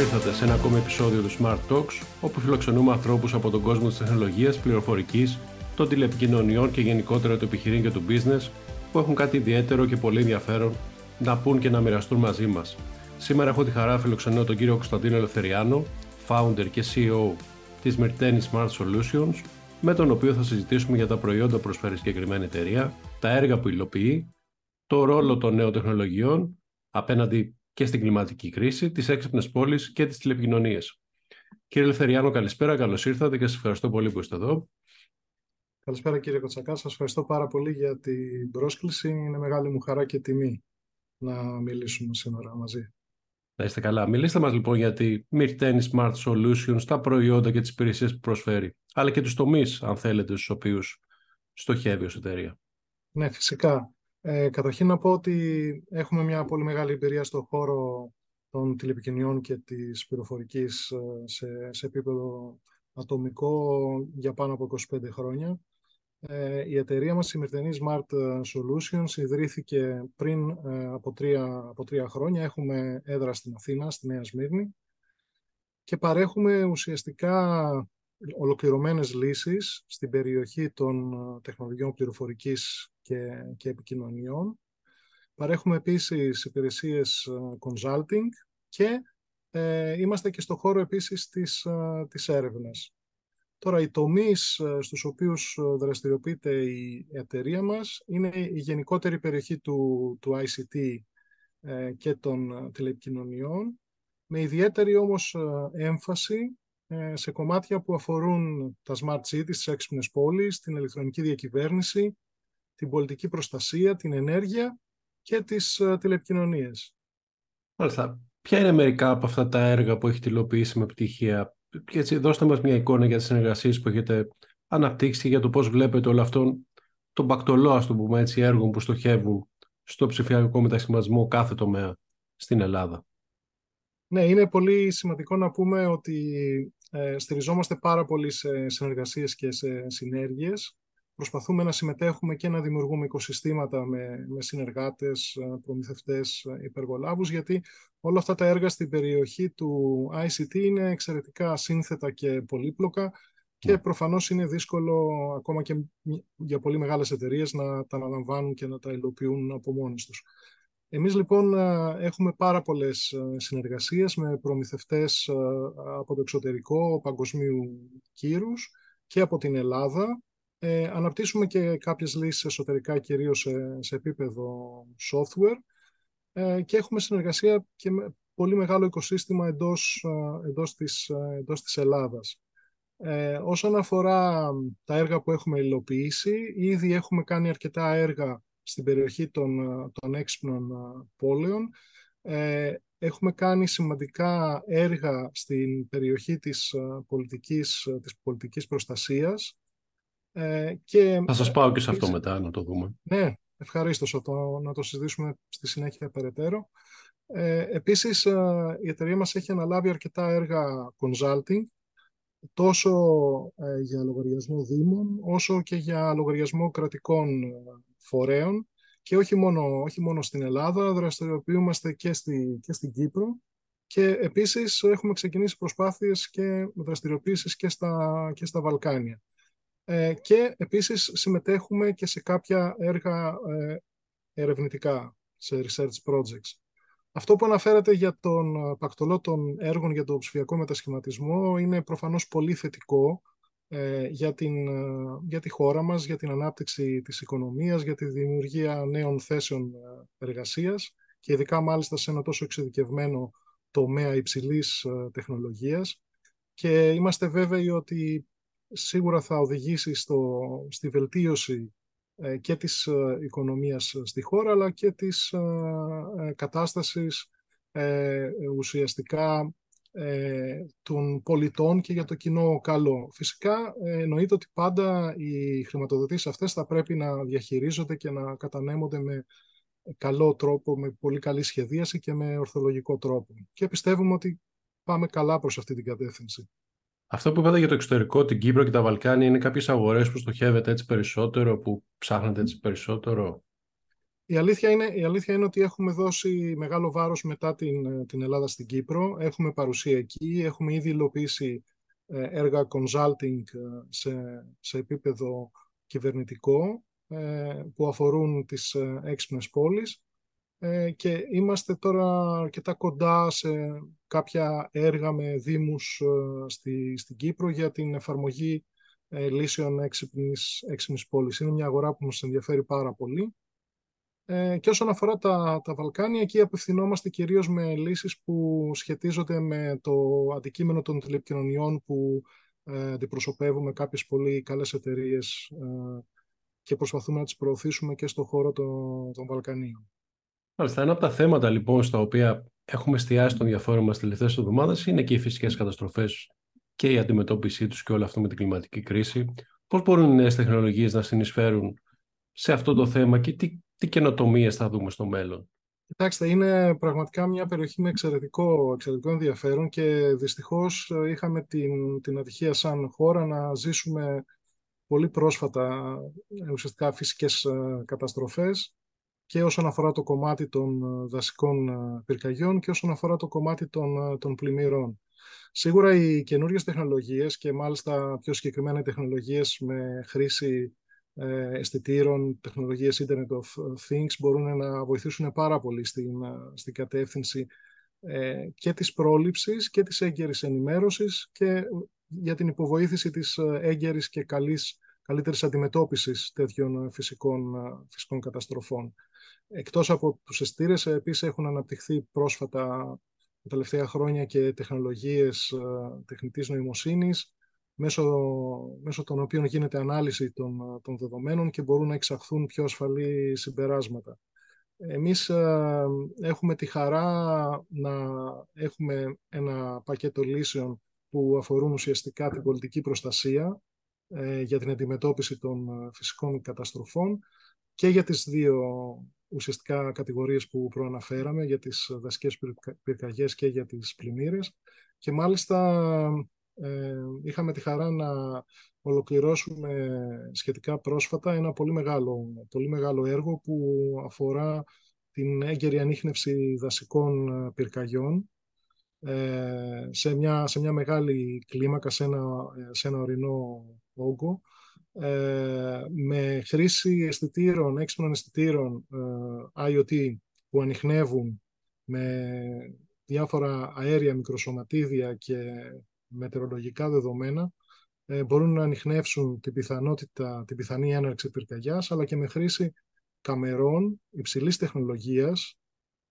καλώ ήρθατε σε ένα ακόμη επεισόδιο του Smart Talks, όπου φιλοξενούμε ανθρώπους από τον κόσμο της τεχνολογίας, πληροφορικής, των τηλεπικοινωνιών και γενικότερα του επιχειρήν και του business, που έχουν κάτι ιδιαίτερο και πολύ ενδιαφέρον να πούν και να μοιραστούν μαζί μας. Σήμερα έχω τη χαρά να φιλοξενώ τον κύριο Κωνσταντίνο Ελευθεριάνο, founder και CEO της Myrteni Smart Solutions, με τον οποίο θα συζητήσουμε για τα προϊόντα που προσφέρει συγκεκριμένη εταιρεία, τα έργα που υλοποιεί, το ρόλο των νέων τεχνολογιών απέναντι και στην κλιματική κρίση, τις έξυπνες πόλεις και τις τηλεπικοινωνίες. Κύριε Ελευθεριάνο, καλησπέρα, καλώς ήρθατε και σας ευχαριστώ πολύ που είστε εδώ. Καλησπέρα κύριε Κοτσακά, σας ευχαριστώ πάρα πολύ για την πρόσκληση. Είναι μεγάλη μου χαρά και τιμή να μιλήσουμε σήμερα μαζί. Να είστε καλά. Μιλήστε μας λοιπόν για τη Myrteni Smart Solutions, τα προϊόντα και τις υπηρεσίες που προσφέρει, αλλά και τους τομείς, αν θέλετε, στους οποίους στοχεύει ως εταιρεία. Ναι, φυσικά. Ε, καταρχήν να πω ότι έχουμε μια πολύ μεγάλη εμπειρία στον χώρο των τηλεπικοινωνιών και της πληροφορικής ε, σε, σε επίπεδο ατομικό για πάνω από 25 χρόνια. Ε, η εταιρεία μας, η Μυρτενή Smart Solutions, ιδρύθηκε πριν ε, από, τρία, από τρία χρόνια. Έχουμε έδρα στην Αθήνα, στη Νέα Σμύρνη και παρέχουμε ουσιαστικά ολοκληρωμένες λύσεις στην περιοχή των τεχνολογιών πληροφορικής και, και επικοινωνιών. Παρέχουμε επίσης υπηρεσίες ε, consulting και ε, είμαστε και στο χώρο επίσης της, ε, της έρευνας. Τώρα, οι τομείς ε, στους οποίους δραστηριοποιείται η εταιρεία μας είναι η γενικότερη περιοχή του, του ICT και των τηλεπικοινωνιών, με ιδιαίτερη όμως έμφαση σε κομμάτια που αφορούν τα smart cities, τις έξυπνες πόλεις, την ηλεκτρονική διακυβέρνηση, την πολιτική προστασία, την ενέργεια και τις uh, τηλεπικοινωνίες. Μάλιστα. Ποια είναι μερικά από αυτά τα έργα που έχετε υλοποιήσει με επιτυχία; Έτσι, δώστε μας μια εικόνα για τις συνεργασίες που έχετε αναπτύξει για το πώς βλέπετε όλο αυτό τον πακτολό, ας το πούμε έτσι, έργων που στοχεύουν στο ψηφιακό μετασχηματισμό κάθε τομέα στην Ελλάδα. Ναι, είναι πολύ σημαντικό να πούμε ότι ε, στηριζόμαστε πάρα πολύ σε συνεργασίες και σε συνέργειες προσπαθούμε να συμμετέχουμε και να δημιουργούμε οικοσυστήματα με, με συνεργάτες, ε, προμηθευτές, ε, υπεργολάβους, γιατί όλα αυτά τα έργα στην περιοχή του ICT είναι εξαιρετικά σύνθετα και πολύπλοκα και ναι. προφανώς είναι δύσκολο ακόμα και για πολύ μεγάλες εταιρείες να τα αναλαμβάνουν και να τα υλοποιούν από μόνες τους. Εμείς λοιπόν ε, έχουμε πάρα πολλές συνεργασίες με προμηθευτές από το εξωτερικό παγκοσμίου κύρους και από την Ελλάδα ε, αναπτύσσουμε και κάποιες λύσεις εσωτερικά, κυρίως σε, σε επίπεδο software ε, και έχουμε συνεργασία και με πολύ μεγάλο οικοσύστημα εντός, ε, εντός, της, ε, εντός της Ελλάδας. Ε, όσον αφορά τα έργα που έχουμε υλοποιήσει, ήδη έχουμε κάνει αρκετά έργα στην περιοχή των, των έξυπνων πόλεων. Ε, έχουμε κάνει σημαντικά έργα στην περιοχή της πολιτικής, της πολιτικής προστασίας ε, και, θα σας πάω και σε αυτό μετά να το δούμε. Ναι, ευχαρίστως να το, να το συζητήσουμε στη συνέχεια περαιτέρω. Ε, επίσης, ε, η εταιρεία μας έχει αναλάβει αρκετά έργα consulting, τόσο ε, για λογαριασμό δήμων, όσο και για λογαριασμό κρατικών ε, φορέων και όχι μόνο, όχι μόνο στην Ελλάδα, δραστηριοποιούμαστε και, στη, και στην Κύπρο και επίσης έχουμε ξεκινήσει προσπάθειες και δραστηριοποίησεις και στα, και στα Βαλκάνια. Ε, και επίσης συμμετέχουμε και σε κάποια έργα ε, ερευνητικά, σε research projects. Αυτό που αναφέρατε για τον ε, πακτολό των έργων για το ψηφιακό μετασχηματισμό είναι προφανώς πολύ θετικό για, την, για τη χώρα μας, για την ανάπτυξη της οικονομίας, για τη δημιουργία νέων θέσεων εργασίας και ειδικά μάλιστα σε ένα τόσο εξειδικευμένο τομέα υψηλής τεχνολογίας. Και είμαστε βέβαιοι ότι σίγουρα θα οδηγήσει στο, στη βελτίωση ε, και της ε, οικονομίας στη χώρα, αλλά και της ε, κατάστασης ουσιαστικά των πολιτών και για το κοινό καλό. Φυσικά εννοείται ότι πάντα οι χρηματοδοτήσεις αυτές θα πρέπει να διαχειρίζονται και να κατανέμονται με καλό τρόπο, με πολύ καλή σχεδίαση και με ορθολογικό τρόπο. Και πιστεύουμε ότι πάμε καλά προς αυτή την κατεύθυνση. Αυτό που είπατε για το εξωτερικό, την Κύπρο και τα Βαλκάνια, είναι κάποιες αγορές που στοχεύετε έτσι περισσότερο, που ψάχνετε έτσι περισσότερο; Η αλήθεια, είναι, η αλήθεια είναι ότι έχουμε δώσει μεγάλο βάρος μετά την, την Ελλάδα στην Κύπρο. Έχουμε παρουσία εκεί, έχουμε ήδη υλοποιήσει ε, έργα consulting ε, σε, σε επίπεδο κυβερνητικό ε, που αφορούν τις έξυπνες πόλεις και είμαστε τώρα αρκετά κοντά σε κάποια έργα με δήμους στη, στην Κύπρο για την εφαρμογή λύσεων έξυπνης, έξυπνης πόλης. Είναι μια αγορά που μας ενδιαφέρει πάρα πολύ ε, και όσον αφορά τα, τα Βαλκάνια, εκεί απευθυνόμαστε κυρίως με λύσεις που σχετίζονται με το αντικείμενο των τηλεπικοινωνιών που ε, αντιπροσωπεύουμε κάποιες πολύ καλές εταιρείες ε, και προσπαθούμε να τις προωθήσουμε και στον χώρο των, των Βαλκανίων. Μάλιστα, ένα από τα θέματα λοιπόν στα οποία έχουμε εστιάσει τον διαφόρων μας τελευταίες εβδομάδες είναι και οι φυσικές καταστροφές και η αντιμετώπιση τους και όλο αυτό με την κλιματική κρίση. Πώς μπορούν οι νέες τεχνολογίες να συνεισφέρουν σε αυτό το θέμα και τι τι καινοτομίες θα δούμε στο μέλλον; Κοιτάξτε, είναι πραγματικά μια περιοχή με εξαιρετικό, εξαιρετικό ενδιαφέρον και δυστυχώς ε, είχαμε την, την ατυχία σαν χώρα να ζήσουμε πολύ πρόσφατα ε, ουσιαστικά φυσικές ε, καταστροφές και όσον αφορά το κομμάτι των δασικών πυρκαγιών και όσον αφορά το κομμάτι των, των πλημμύρων. Σίγουρα οι καινούριες τεχνολογίες και μάλιστα πιο συγκεκριμένα οι τεχνολογίες με χρήση ε, αισθητήρων, τεχνολογίες Internet of Things μπορούν να βοηθήσουν πάρα πολύ στην, ε, στην κατεύθυνση ε, και της πρόληψης και της έγκαιρης ενημέρωσης και για την υποβοήθηση της έγκαιρης και καλής, καλύτερης αντιμετώπισης τέτοιων φυσικών, φυσικών καταστροφών. Εκτός από τους αισθητήρες, επίσης έχουν αναπτυχθεί πρόσφατα τα τελευταία χρόνια και τεχνολογίες τεχνητής νοημοσύνης μέσω, μέσω των οποίων γίνεται ανάλυση των, των δεδομένων και μπορούν να εξαχθούν πιο ασφαλή συμπεράσματα. Εμείς ε, έχουμε τη χαρά να έχουμε ένα πακέτο λύσεων που αφορούν ουσιαστικά την πολιτική προστασία ε, για την αντιμετώπιση των ε, φυσικών καταστροφών και για τις δύο ουσιαστικά κατηγορίες που προαναφέραμε, για τις δασικές πυρκαγιές και για τις πλημμύρες. Και μάλιστα ε, είχαμε τη χαρά να ολοκληρώσουμε σχετικά πρόσφατα ένα πολύ μεγάλο, πολύ μεγάλο έργο που αφορά την έγκαιρη ανείχνευση δασικών ε, πυρκαγιών ε, σε, μια, σε μια μεγάλη κλίμακα, σε ένα, σε ένα ορεινό όγκο, με χρήση αισθητήρων, έξυπνων αισθητήρων IoT που ανοιχνεύουν με διάφορα αέρια μικροσωματίδια και μετεωρολογικά δεδομένα ε, μπορούν να ανοιχνεύσουν την πιθανότητα, την πιθανή έναρξη πυρκαγιάς, αλλά και με χρήση καμερών υψηλής τεχνολογίας,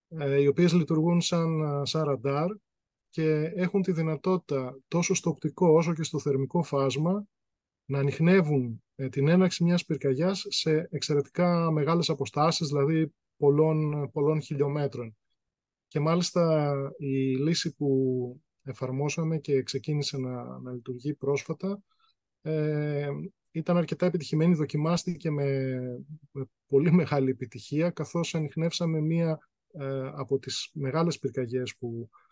ε, οι οποίες λειτουργούν σαν, σαν ραντάρ και έχουν τη δυνατότητα τόσο στο οπτικό όσο και στο θερμικό φάσμα να ανοιχνεύουν ε, την έναρξη μιας πυρκαγιάς σε εξαιρετικά μεγάλες αποστάσεις, δηλαδή πολλών, πολλών χιλιόμετρων. Και μάλιστα η λύση που εφαρμόσαμε και ξεκίνησε να, να λειτουργεί πρόσφατα. Ε, ήταν αρκετά επιτυχημένη, δοκιμάστηκε με, με πολύ μεγάλη επιτυχία, καθώς ανοιχνεύσαμε μία ε, από τις μεγάλες πυρκαγιές που ε,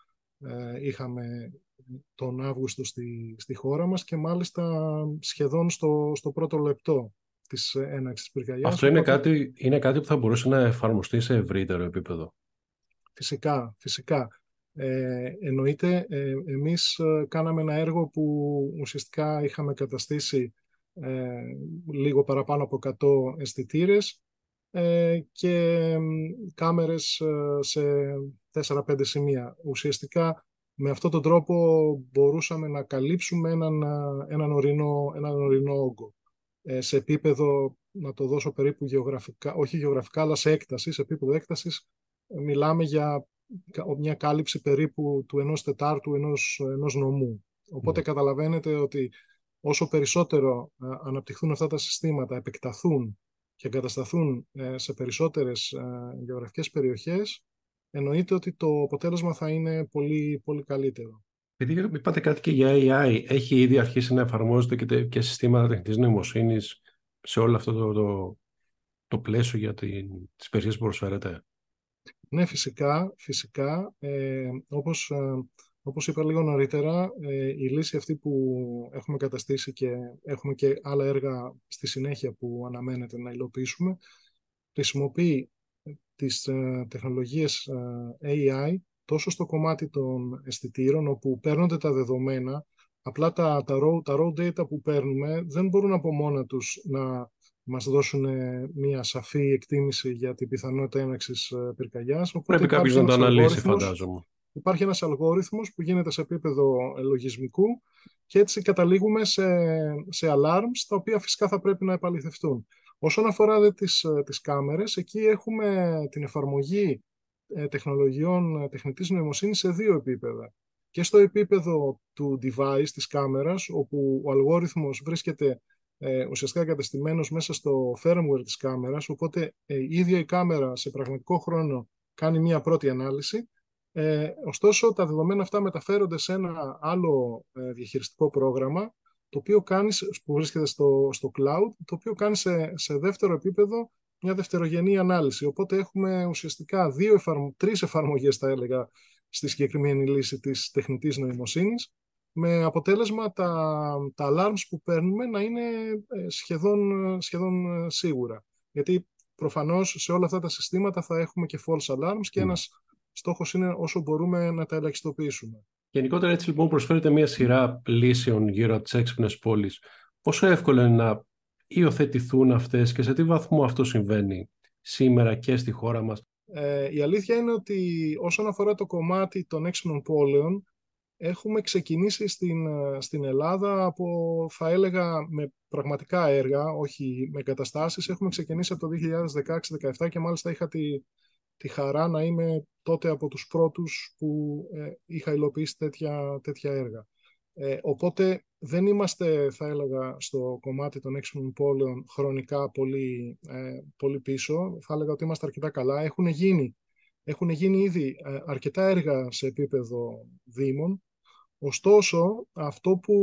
είχαμε τον Αύγουστο στη, στη χώρα μας και μάλιστα σχεδόν στο, στο πρώτο λεπτό της έναξης πυρκαγιάς. Αυτό είναι, κάτι, είναι κάτι που θα μπορούσε να εφαρμοστεί σε ευρύτερο επίπεδο. Φυσικά, φυσικά. Ε, εννοείται, ε, εμείς ε, κάναμε ένα έργο που ουσιαστικά είχαμε καταστήσει ε, λίγο παραπάνω από 100 αισθητήρες ε, και κάμερες σε 4-5 σημεία. Ουσιαστικά με αυτόν τον τρόπο μπορούσαμε να καλύψουμε έναν, έναν, ορεινό, έναν ορεινό όγκο. σε επίπεδο, να το δώσω περίπου γεωγραφικά, όχι γεωγραφικά, αλλά σε έκτασης, σε επίπεδο έκτασης, μιλάμε για μια κάλυψη περίπου του ενός τετάρτου ενός, ενός νομού. Οπότε mm. καταλαβαίνετε ότι όσο περισσότερο ε, αναπτυχθούν αυτά τα συστήματα, επεκταθούν και εγκατασταθούν ε, σε περισσότερες ε, γεωγραφικές περιοχές, εννοείται ότι το αποτέλεσμα θα είναι πολύ, πολύ καλύτερο. Επειδή είπατε κάτι και για AI, έχει ήδη αρχίσει να εφαρμόζεται και, και συστήματα τεχνητής νοημοσύνης σε όλο αυτό το, το, το πλαίσιο για την, τις περιοχές που προσφέρετε; Ναι, φυσικά, φυσικά. Ε, όπως, ε, όπως είπα λίγο νωρίτερα, ε, η λύση αυτή που έχουμε καταστήσει και έχουμε και άλλα έργα στη συνέχεια που αναμένεται να υλοποιήσουμε, χρησιμοποιεί τις ε, τεχνολογίες AI τόσο στο κομμάτι των αισθητήρων όπου παίρνονται τα δεδομένα απλά τα, τα, raw, τα raw data που παίρνουμε δεν μπορούν από μόνα τους να μας δώσουν μια σαφή εκτίμηση για την πιθανότητα έναξης πυρκαγιάς. Πρέπει κάποιος να το αναλύσει φαντάζομαι. Υπάρχει ένας αλγόριθμος που γίνεται σε επίπεδο λογισμικού και έτσι καταλήγουμε σε, σε alarms, τα οποία φυσικά θα πρέπει να επαληθευτούν. Όσον αφορά δε, τις, τις κάμερες, εκεί έχουμε την εφαρμογή ε, τεχνολογιών ε, τεχνητής νοημοσύνης σε δύο επίπεδα. Και στο επίπεδο του device, της κάμερας, όπου ο αλγόριθμος βρίσκεται ε, ουσιαστικά κατεστημένος μέσα στο firmware της κάμερας, οπότε ε, η ίδια η κάμερα σε πραγματικό χρόνο κάνει μία πρώτη ανάλυση ε, ωστόσο, τα δεδομένα αυτά μεταφέρονται σε ένα άλλο ε, διαχειριστικό πρόγραμμα, το οποίο κάνεις, που βρίσκεται στο, στο cloud, το οποίο κάνεις σε, σε δεύτερο επίπεδο μια δευτερογενή ανάλυση. Οπότε έχουμε ουσιαστικά δύο εφαρμο... τρεις εφαρμογές, θα έλεγα, στη συγκεκριμένη λύση της τεχνητής νοημοσύνης, με αποτέλεσμα τα, τα alarms που παίρνουμε να είναι ε, σχεδόν, σχεδόν ε, σίγουρα. Γιατί προφανώς σε όλα αυτά τα συστήματα θα έχουμε και false alarms και mm. ένας Στόχος είναι όσο μπορούμε να τα ελαχιστοποιήσουμε. Γενικότερα έτσι λοιπόν προσφέρεται μια σειρά λύσεων γύρω από τις έξυπνες πόλεις. Πόσο εύκολο είναι να υιοθετηθούν αυτές και σε τι βαθμό αυτό συμβαίνει σήμερα και στη χώρα μας; Ε, η αλήθεια είναι ότι όσον αφορά το κομμάτι των έξυπνων πόλεων, έχουμε ξεκινήσει στην, στην Ελλάδα από, θα έλεγα, με πραγματικά έργα, όχι με καταστάσεις. Έχουμε ξεκινήσει από το 2016-2017 και μάλιστα είχα τη, τη χαρά να είμαι τότε από τους πρώτους που ε, είχα υλοποιήσει τέτοια, τέτοια έργα. Ε, οπότε δεν είμαστε, θα έλεγα, στο κομμάτι των έξυπνων πόλεων χρονικά πολύ, ε, πολύ πίσω. Θα έλεγα ότι είμαστε αρκετά καλά. Έχουν γίνει, έχουν γίνει ήδη ε, αρκετά έργα σε επίπεδο δήμων. Ωστόσο, αυτό που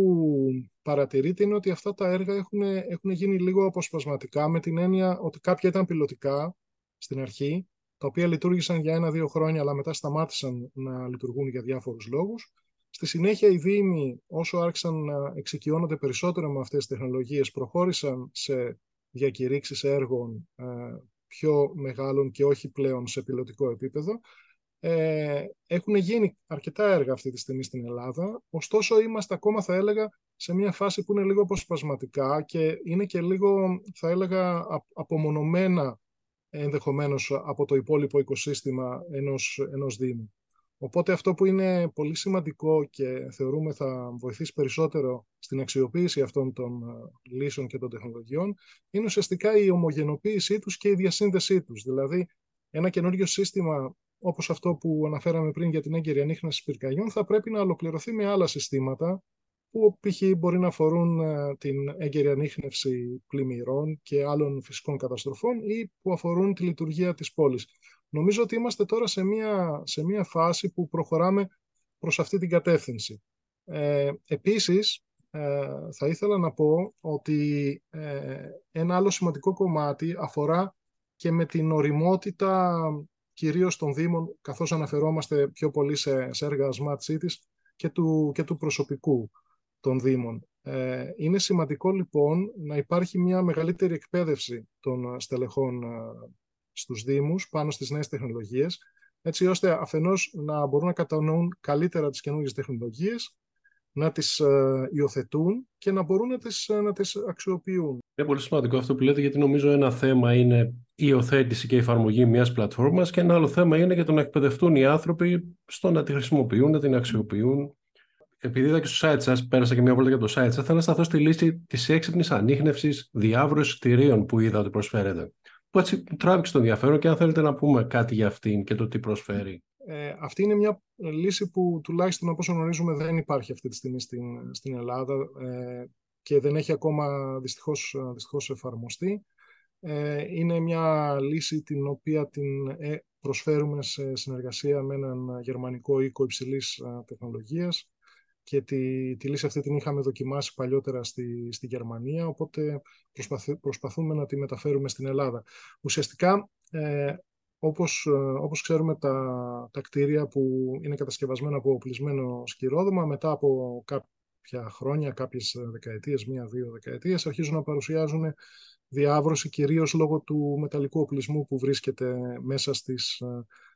παρατηρείται είναι ότι αυτά τα έργα έχουν, έχουν γίνει λίγο αποσπασματικά με την έννοια ότι κάποια ήταν πιλωτικά στην αρχή τα οποία λειτουργήσαν για ένα-δύο χρόνια, αλλά μετά σταμάτησαν να λειτουργούν για διάφορους λόγους. Στη συνέχεια, οι Δήμοι, όσο άρχισαν να εξοικειώνονται περισσότερο με αυτές τις τεχνολογίες, προχώρησαν σε διακηρύξεις έργων ε, πιο μεγάλων και όχι πλέον σε πιλωτικό επίπεδο. Ε, έχουν γίνει αρκετά έργα αυτή τη στιγμή στην Ελλάδα, ωστόσο είμαστε ακόμα, θα έλεγα, σε μια φάση που είναι λίγο αποσπασματικά και είναι και λίγο, θα έλεγα, απομονωμένα ενδεχομένως από το υπόλοιπο οικοσύστημα ενός, ενός Δήμου. Οπότε αυτό που είναι πολύ σημαντικό και θεωρούμε θα βοηθήσει περισσότερο στην αξιοποίηση αυτών των ε, λύσεων και των τεχνολογιών είναι ουσιαστικά η ομογενοποίησή τους και η διασύνδεσή τους. Δηλαδή ένα καινούριο σύστημα όπως αυτό που αναφέραμε πριν για την έγκαιρη ανείχνευση πυρκαγιών θα πρέπει να ολοκληρωθεί με άλλα συστήματα που π.χ. μπορεί να αφορούν ε, την έγκαιρη ανείχνευση πλημμυρών και άλλων φυσικών καταστροφών ή που αφορούν τη λειτουργία της πόλης. Νομίζω ότι είμαστε τώρα σε μια, σε μια φάση που προχωράμε προς αυτή την κατεύθυνση. Ε, επίσης, ε, θα ήθελα να πω ότι ε, ένα άλλο σημαντικό κομμάτι αφορά και με την οριμότητα κυρίως των Δήμων, καθώς αναφερόμαστε πιο πολύ σε, σε έργα Smart Cities και του, και του προσωπικού των Δήμων. Ε, είναι σημαντικό λοιπόν να υπάρχει μια μεγαλύτερη εκπαίδευση των στελεχών ε, στους Δήμους πάνω στις νέες τεχνολογίες, έτσι ώστε αφενός να μπορούν να κατανοούν καλύτερα τις καινούργιες τεχνολογίες, να τις ε, υιοθετούν και να μπορούν να τις, να τις αξιοποιούν. Είναι πολύ σημαντικό αυτό που λέτε, γιατί νομίζω ένα θέμα είναι η υιοθέτηση και η εφαρμογή μιας πλατφόρμας και ένα άλλο θέμα είναι για το να εκπαιδευτούν οι άνθρωποι στο να τη χρησιμοποιούν, να την αξιοποιούν επειδή είδα και στο site σας, πέρασα και μια βόλτα για το site σας, θέλω να σταθώ στη λύση της έξυπνης ανείχνευσης διάβρου εισιτηρίων που είδα ότι προσφέρεται. Που έτσι τράβηξε το ενδιαφέρον και αν θέλετε να πούμε κάτι για αυτήν και το τι προσφέρει. Ε, αυτή είναι μια λύση που τουλάχιστον όπως γνωρίζουμε δεν υπάρχει αυτή τη στιγμή στην, στην Ελλάδα ε, και δεν έχει ακόμα δυστυχώς, δυστυχώς εφαρμοστεί. Ε, είναι μια λύση την οποία την ε, προσφέρουμε σε συνεργασία με έναν γερμανικό οίκο υψηλής τεχνολογίας και τη, τη λύση αυτή την είχαμε δοκιμάσει παλιότερα στη, στη Γερμανία, οπότε προσπαθούμε να τη μεταφέρουμε στην Ελλάδα. Ουσιαστικά, ε, όπως, ε, όπως ξέρουμε, τα, τα κτίρια που είναι κατασκευασμένα από οπλισμένο σκυρόδωμα, μετά από πια χρόνια, κάποιες δεκαετίες, μία-δύο δεκαετίες, αρχίζουν να παρουσιάζουν διάβρωση κυρίως λόγω του μεταλλικού οπλισμού που βρίσκεται μέσα στις,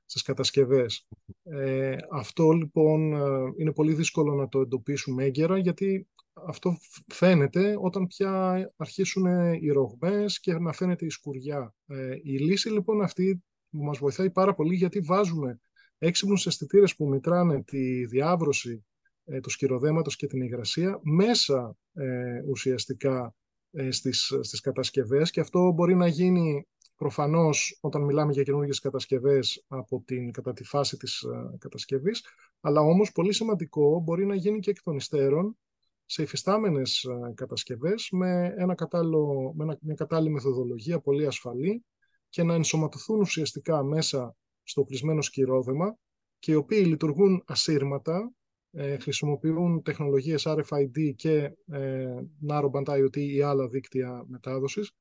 στις κατασκευές. Ε, αυτό λοιπόν είναι πολύ δύσκολο να το εντοπίσουμε έγκαιρα γιατί αυτό φαίνεται όταν πια αρχίσουν οι ρογμές και να φαίνεται η σκουριά. Ε, η λύση λοιπόν αυτή μας βοηθάει πάρα πολύ γιατί βάζουμε έξυπνους αισθητήρες που μετράνε τη διάβρωση ε, του σκυροδέματος και την υγρασία μέσα ε, ουσιαστικά ε, στις, στις κατασκευές και αυτό μπορεί να γίνει προφανώς όταν μιλάμε για καινούργιες κατασκευές από την, κατά τη φάση της ε, κατασκευής, αλλά όμως πολύ σημαντικό μπορεί να γίνει και εκ των υστέρων σε υφιστάμενες ε, κατασκευές με, ένα κατάλληλο, με μια κατάλληλη μεθοδολογία πολύ ασφαλή και να ενσωματωθούν ουσιαστικά μέσα στο πλησμένο σκυρόδεμα και οι οποίοι λειτουργούν ασύρματα, ε, χρησιμοποιούν τεχνολογίες RFID και ε, Narrowband IoT ή άλλα δίκτυα μετάδοσης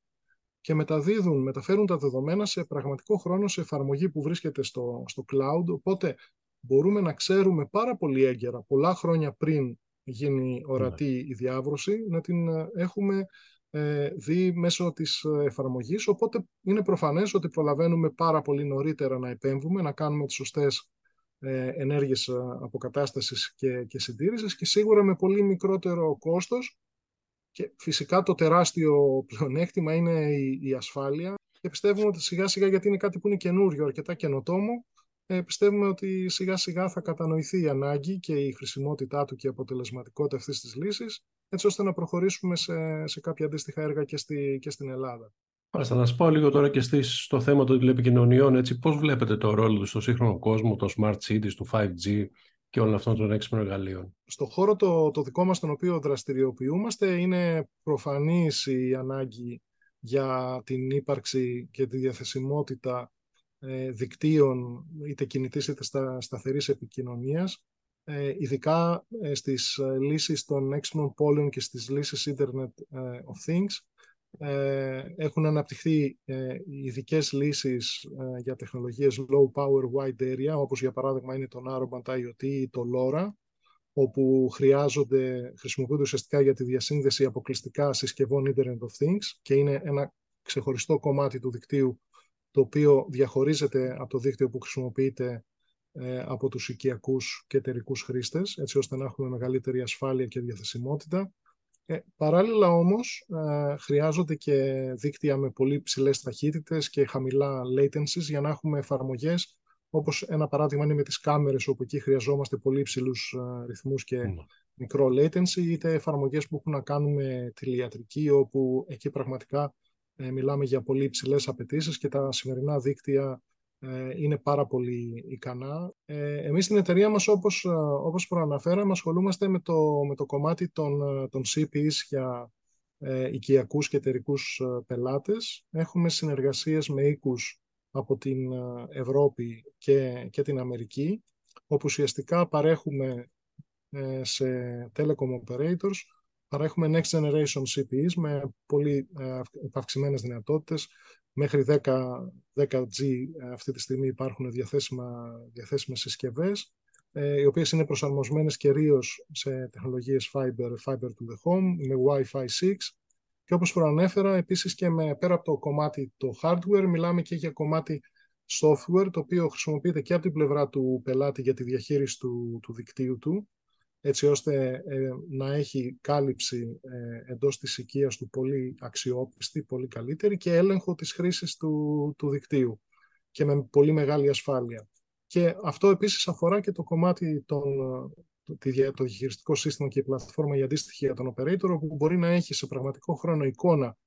και μεταδίδουν, μεταφέρουν τα δεδομένα σε πραγματικό χρόνο σε εφαρμογή που βρίσκεται στο, στο cloud, οπότε μπορούμε να ξέρουμε πάρα πολύ έγκαιρα, πολλά χρόνια πριν γίνει ορατή ναι. η διάβρωση, να την ε, έχουμε ε, δει μέσω της ε, εφαρμογής, οπότε είναι προφανές ότι προλαβαίνουμε πάρα πολύ νωρίτερα να επέμβουμε, να κάνουμε τις σωστές ε, ενέργειες αποκατάστασης και, και συντήρησης και σίγουρα με πολύ μικρότερο κόστος και φυσικά το τεράστιο πλεονέκτημα είναι η, η ασφάλεια και πιστεύουμε ότι σιγά σιγά γιατί είναι κάτι που είναι καινούριο, αρκετά καινοτόμο, ε, πιστεύουμε ότι σιγά σιγά θα κατανοηθεί η ανάγκη και η χρησιμότητά του και η αποτελεσματικότητα αυτής της λύσης έτσι ώστε να προχωρήσουμε σε, σε κάποια αντίστοιχα έργα και, στη, και στην Ελλάδα. Θα να σας πάω λίγο τώρα και στις, στο θέμα των τηλεπικοινωνιών. Έτσι, πώς βλέπετε το ρόλο του στο σύγχρονο κόσμο, το Smart Cities, του 5G και όλων αυτών των έξυπνων εργαλείων. Στο χώρο το, το δικό μας στον οποίο δραστηριοποιούμαστε είναι προφανής η ανάγκη για την ύπαρξη και τη διαθεσιμότητα ε, δικτύων είτε κινητής είτε στα, σταθερής επικοινωνίας ε, ειδικά ε, στις ε, λύσεις των έξυπνων πόλεων και στις λύσεις Internet of Things. Έχουν αναπτυχθεί ειδικές λύσεις για τεχνολογίες low power wide area, όπως για παράδειγμα είναι το Narrowband IoT ή το LoRa, όπου χρειάζονται, χρησιμοποιούνται ουσιαστικά για τη διασύνδεση αποκλειστικά συσκευών Internet of Things και είναι ένα ξεχωριστό κομμάτι του δικτύου το οποίο διαχωρίζεται από το δίκτυο που χρησιμοποιείται ε, από τους οικιακούς και εταιρικούς χρήστες, έτσι ώστε να έχουμε μεγαλύτερη ασφάλεια και διαθεσιμότητα. Ε, παράλληλα όμως ε, χρειάζονται και δίκτυα με πολύ ψηλές ταχύτητες και χαμηλά latencies για να έχουμε εφαρμογές όπως ένα παράδειγμα είναι με τις κάμερες όπου εκεί χρειαζόμαστε πολύ ψηλούς ε, ρυθμούς και mm. μικρό latency είτε εφαρμογές που έχουν να κάνουν με τηλιατρική όπου εκεί πραγματικά ε, μιλάμε για πολύ ψηλές απαιτήσεις και τα σημερινά δίκτυα ε, είναι πάρα πολύ ικανά. Ε, εμείς στην εταιρεία μας, όπως, ε, όπως προαναφέραμε, ασχολούμαστε με το, με το κομμάτι των, των CPs για ε, οικιακούς και εταιρικούς πελάτες. Έχουμε συνεργασίες με οίκους από την Ευρώπη και, και την Αμερική, όπου ουσιαστικά παρέχουμε σε telecom operators παρέχουμε next generation CPEs με πολύ αυξημένες δυνατότητες Μέχρι 10, 10G ε, αυτή τη στιγμή υπάρχουν διαθέσιμα, διαθέσιμες συσκευές, ε, οι οποίες είναι προσαρμοσμένες κυρίως σε τεχνολογίες fiber, fiber to the home, με Wi-Fi 6. Και όπως προανέφερα, επίσης και με, πέρα από το κομμάτι το hardware, μιλάμε και για κομμάτι software, το οποίο χρησιμοποιείται και από την πλευρά του πελάτη για τη διαχείριση του, του δικτύου του, έτσι ώστε ε, να έχει κάλυψη ε, εντός της οικίας του πολύ αξιόπιστη, πολύ καλύτερη και έλεγχο της χρήσης του, του δικτύου και με πολύ μεγάλη ασφάλεια. Και αυτό επίσης αφορά και το κομμάτι των, το, το διαχειριστικό σύστημα και η πλατφόρμα για αντίστοιχη για τον operator, όπου μπορεί να έχει σε πραγματικό χρόνο εικόνα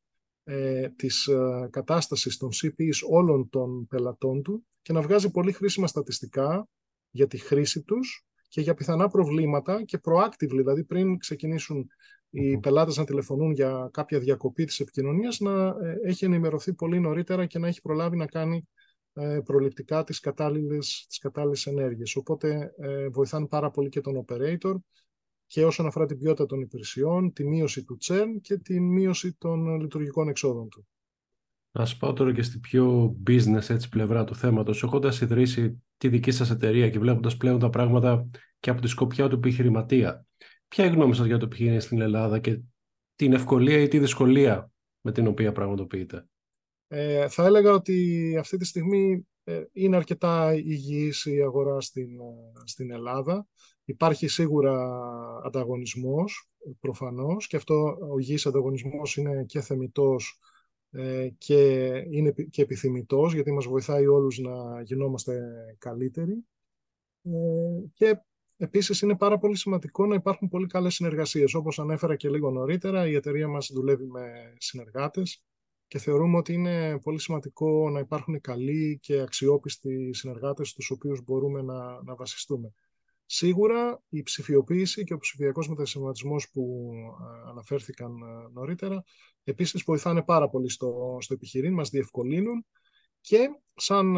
ε, της ε, κατάστασης των CPs όλων των πελατών του και να βγάζει πολύ χρήσιμα στατιστικά για τη χρήση τους και για πιθανά προβλήματα και proactively, δηλαδή πριν ξεκινήσουν οι πελάτες να τηλεφωνούν για κάποια διακοπή της επικοινωνίας, να ε, έχει ενημερωθεί πολύ νωρίτερα και να έχει προλάβει να κάνει ε, προληπτικά τις κατάλληλες, τις κατάλληλες ενέργειες. Οπότε ε, βοηθάνε πάρα πολύ και τον operator και όσον αφορά την ποιότητα των υπηρεσιών, τη μείωση του churn και τη μείωση των λειτουργικών εξόδων του. Να σας πάω τώρα και στη πιο business έτσι, πλευρά του θέματος. Έχοντας ιδρύσει τη δική σας εταιρεία και βλέποντας πλέον τα πράγματα και από τη σκοπιά του επιχειρηματία, Ποια είναι η γνώμη σας για το επιχείρημα στην Ελλάδα και την ευκολία ή τη δυσκολία με την οποία πραγματοποιείται; Ε, θα έλεγα ότι αυτή τη στιγμή ε, είναι αρκετά υγιής η αγορά στην, ε, στην Ελλάδα. Υπάρχει σίγουρα ανταγωνισμός, προφανώς, και αυτό ο υγιής ανταγωνισμός είναι και θεμητός ε, και είναι και επιθυμητός, γιατί μας βοηθάει όλους να γινόμαστε καλύτεροι. Και επίσης είναι πάρα πολύ σημαντικό να υπάρχουν πολύ καλές συνεργασίες. Όπως ανέφερα και λίγο νωρίτερα, η εταιρεία μας δουλεύει με συνεργάτες και θεωρούμε ότι είναι πολύ σημαντικό να υπάρχουν καλοί και αξιόπιστοι συνεργάτες στους οποίους μπορούμε να, να βασιστούμε. Σίγουρα η ψηφιοποίηση και ο ψηφιακός μετασυμματισμός που αναφέρθηκαν νωρίτερα επίσης βοηθάνε πάρα πολύ στο, στο επιχειρήν, μας διευκολύνουν και σαν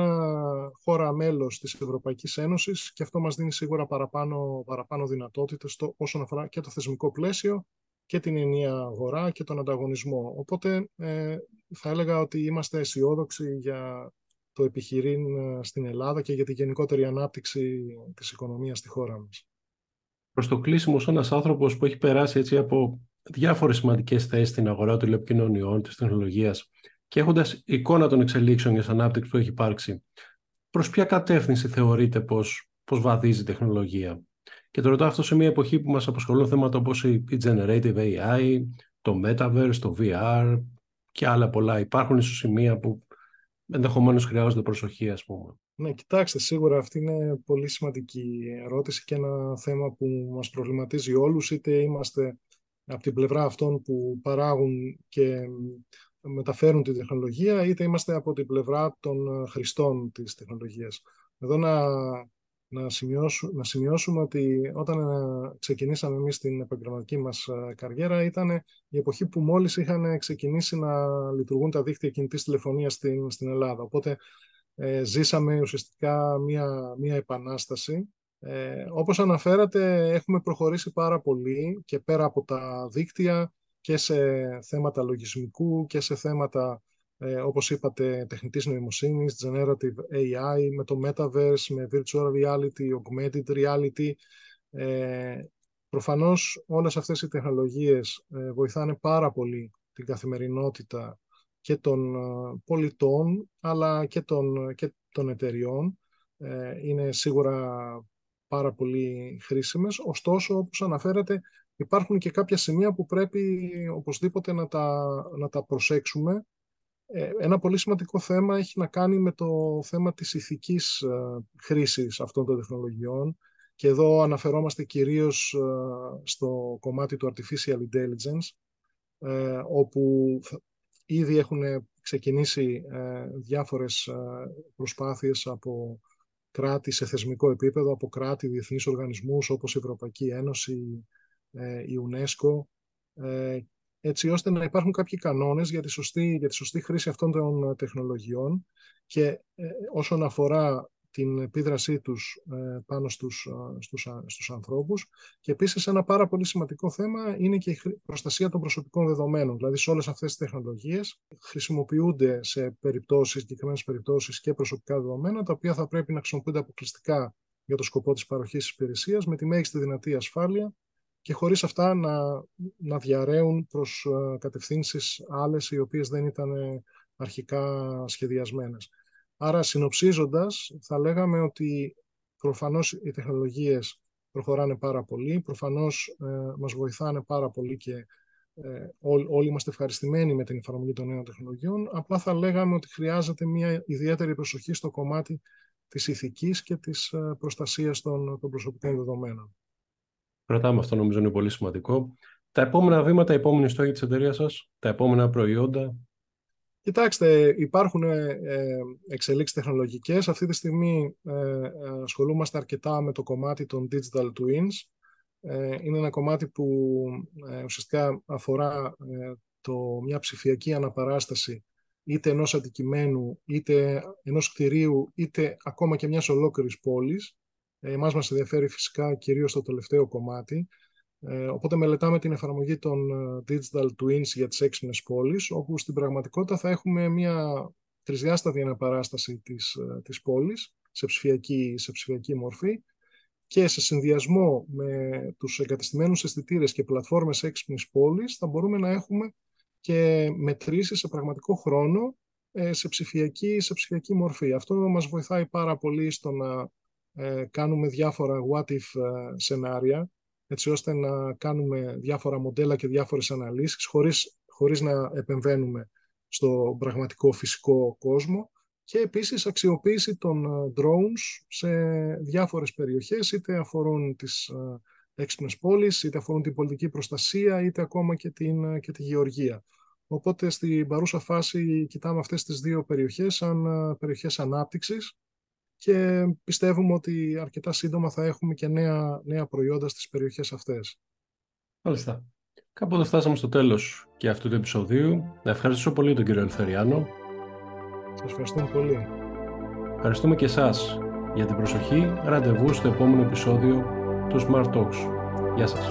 χώρα μέλος της Ευρωπαϊκής Ένωσης και αυτό μας δίνει σίγουρα παραπάνω, παραπάνω δυνατότητες όσον αφορά και το θεσμικό πλαίσιο και την ενιαία αγορά και τον ανταγωνισμό. Οπότε ε, θα έλεγα ότι είμαστε αισιόδοξοι για το επιχειρήν ε, στην Ελλάδα και για τη γενικότερη ανάπτυξη της οικονομίας στη χώρα μας. Προς το κλείσιμο, σαν ένας άνθρωπος που έχει περάσει έτσι από διάφορες σημαντικές θέσεις στην αγορά των τηλεπικοινωνιών, της τεχνολογίας και έχοντας εικόνα των εξελίξεων για ανάπτυξη που έχει υπάρξει, προς ποια κατεύθυνση θεωρείτε πως, πως βαδίζει η τεχνολογία; Και το ρωτάω αυτό σε μια εποχή που μας απασχολούν θέματα όπως η Generative AI, το Metaverse, το VR και άλλα πολλά. Υπάρχουν ίσως σημεία που ενδεχομένως χρειάζονται προσοχή, ας πούμε. Ναι, κοιτάξτε, σίγουρα αυτή είναι πολύ σημαντική ερώτηση και ένα θέμα που μας προβληματίζει όλους, είτε είμαστε από την πλευρά αυτών που παράγουν και μεταφέρουν τη τεχνολογία, είτε είμαστε από την πλευρά των χρηστών της τεχνολογίας. Εδώ να να, να σημειώσουμε ότι όταν ε, ξεκινήσαμε εμείς την επαγγελματική μας ε, καριέρα ήταν η εποχή που μόλις είχαν ξεκινήσει να λειτουργούν τα δίκτυα κινητής τηλεφωνίας στην, στην Ελλάδα. Οπότε ε, ζήσαμε ουσιαστικά μία, μία επανάσταση. Ε, όπως αναφέρατε, έχουμε προχωρήσει πάρα πολύ και πέρα από τα δίκτυα και σε θέματα λογισμικού και σε θέματα ε, όπως είπατε, τεχνητής νοημοσύνης, generative AI, με το metaverse, με virtual reality, augmented reality. Ε, προφανώς όλες αυτές οι τεχνολογίες ε, βοηθάνε πάρα πολύ την καθημερινότητα και των ε, πολιτών, αλλά και των, και των εταιριών. Ε, είναι σίγουρα πάρα πολύ χρήσιμες. Ωστόσο, όπως αναφέρατε, υπάρχουν και κάποια σημεία που πρέπει οπωσδήποτε να τα, να τα προσέξουμε ε, ένα πολύ σημαντικό θέμα έχει να κάνει με το θέμα της ηθικής ε, χρήσης αυτών των τεχνολογιών. Και εδώ αναφερόμαστε κυρίως ε, στο κομμάτι του Artificial Intelligence όπου ήδη έχουν ξεκινήσει διάφορες προσπάθειες από κράτη σε θεσμικό επίπεδο, από κράτη, διεθνείς οργανισμούς όπως η Ευρωπαϊκή Ένωση, η UNESCO έτσι ώστε να υπάρχουν κάποιοι κανόνες για τη σωστή, για τη σωστή χρήση αυτών των ε, τεχνολογιών και ε, όσον αφορά την επίδρασή τους ε, πάνω στους, στους, στους ανθρώπους και επίσης ένα πάρα πολύ σημαντικό θέμα είναι και η προστασία των προσωπικών δεδομένων. Δηλαδή σε όλες αυτές τις τεχνολογίες χρησιμοποιούνται σε περιπτώσεις, συγκεκριμένες περιπτώσεις και προσωπικά δεδομένα τα οποία θα πρέπει να χρησιμοποιούνται αποκλειστικά για το σκοπό της παροχής υπηρεσίας με τη μέγιστη δυνατή ασφάλεια και χωρίς αυτά να, να διαραίουν προς uh, κατευθύνσεις άλλες οι οποίες δεν ήταν αρχικά σχεδιασμένες. Άρα συνοψίζοντας θα λέγαμε ότι προφανώς οι τεχνολογίες προχωράνε πάρα πολύ, προφανώς ε, μας βοηθάνε πάρα πολύ και ε, όλοι είμαστε ευχαριστημένοι με την εφαρμογή των νέων τεχνολογιών, απλά θα λέγαμε ότι χρειάζεται μια ιδιαίτερη προσοχή στο κομμάτι της ηθικής και της ε, προστασίας των, των προσωπικών δεδομένων. Κρατάμε αυτό, νομίζω είναι πολύ σημαντικό. Τα επόμενα βήματα, οι επόμενοι στόχοι της εταιρείας σας, τα επόμενα προϊόντα. Κοιτάξτε, υπάρχουν ε, εξελίξεις τεχνολογικές. Αυτή τη στιγμή ε, ασχολούμαστε αρκετά με το κομμάτι των digital twins. Ε, είναι ένα κομμάτι που ουσιαστικά αφορά το, μια ψηφιακή αναπαράσταση είτε ενός αντικειμένου, είτε ενός κτηρίου, είτε ακόμα και μιας ολόκληρης πόλης Εμάς μας ενδιαφέρει φυσικά κυρίως το τελευταίο κομμάτι. Ε, οπότε μελετάμε την εφαρμογή των ε, Digital Twins για τις έξυπνες πόλεις, όπου στην πραγματικότητα θα έχουμε μια τρισδιάστατη αναπαράσταση της, ε, της πόλης σε ψηφιακή, σε ψηφιακή μορφή και σε συνδυασμό με τους εγκατεστημένους αισθητήρες και πλατφόρμες έξυπνης πόλης θα μπορούμε να έχουμε και μετρήσεις σε πραγματικό χρόνο ε, σε ψηφιακή, σε ψηφιακή μορφή. Αυτό μας βοηθάει πάρα πολύ στο να ε, κάνουμε διάφορα what if ε, σενάρια, έτσι ώστε να κάνουμε διάφορα μοντέλα και διάφορες αναλύσεις χωρίς, χωρίς να επεμβαίνουμε στο πραγματικό φυσικό κόσμο και επίσης αξιοποίηση των drones σε διάφορες περιοχές, είτε αφορούν τις έξυπνες πόλεις, είτε αφορούν την πολιτική προστασία, είτε ακόμα και, την, και τη γεωργία. Οπότε στην παρούσα φάση κοιτάμε αυτές τις δύο περιοχές σαν περιοχές ανάπτυξης και πιστεύουμε ότι αρκετά σύντομα θα έχουμε και νέα, νέα προϊόντα στις περιοχές αυτές. Μάλιστα. Κάπου εδώ φτάσαμε στο τέλος και αυτού του επεισοδίου. Να ευχαριστήσω πολύ τον κύριο Ελευθεριάνο. Σας ευχαριστούμε πολύ. Ευχαριστούμε και εσάς για την προσοχή. Ραντεβού στο επόμενο επεισόδιο του Smart Talks. Γεια σας.